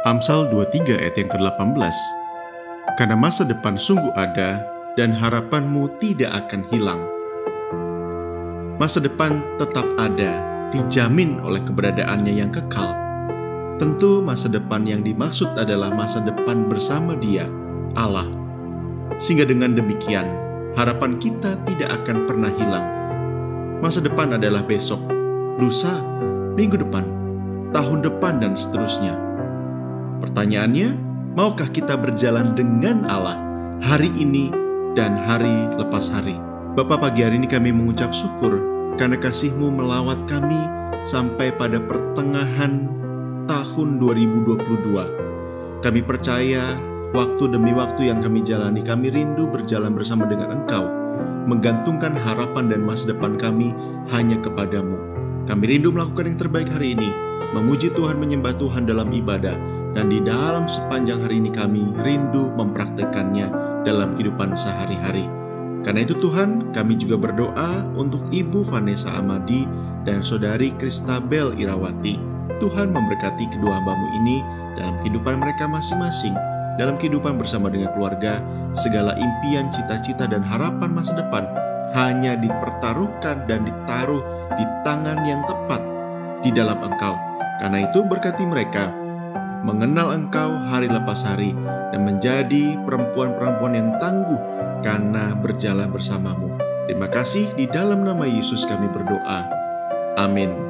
Amsal 23 ayat yang ke-18 Karena masa depan sungguh ada dan harapanmu tidak akan hilang. Masa depan tetap ada, dijamin oleh keberadaannya yang kekal. Tentu masa depan yang dimaksud adalah masa depan bersama dia, Allah. Sehingga dengan demikian, harapan kita tidak akan pernah hilang. Masa depan adalah besok, lusa, minggu depan, tahun depan, dan seterusnya. Pertanyaannya, maukah kita berjalan dengan Allah hari ini dan hari lepas hari? Bapak pagi hari ini kami mengucap syukur karena kasih-Mu melawat kami sampai pada pertengahan tahun 2022. Kami percaya waktu demi waktu yang kami jalani, kami rindu berjalan bersama dengan Engkau, menggantungkan harapan dan masa depan kami hanya kepadamu. Kami rindu melakukan yang terbaik hari ini, memuji Tuhan, menyembah Tuhan dalam ibadah, dan di dalam sepanjang hari ini kami rindu mempraktekannya dalam kehidupan sehari-hari. Karena itu Tuhan, kami juga berdoa untuk Ibu Vanessa Amadi dan Saudari Kristabel Irawati. Tuhan memberkati kedua hambamu ini dalam kehidupan mereka masing-masing, dalam kehidupan bersama dengan keluarga, segala impian, cita-cita, dan harapan masa depan hanya dipertaruhkan dan ditaruh di tangan yang tepat di dalam Engkau. Karena itu berkati mereka mengenal Engkau hari lepas hari, dan menjadi perempuan-perempuan yang tangguh karena berjalan bersamamu. Terima kasih di dalam nama Yesus kami berdoa. Amin.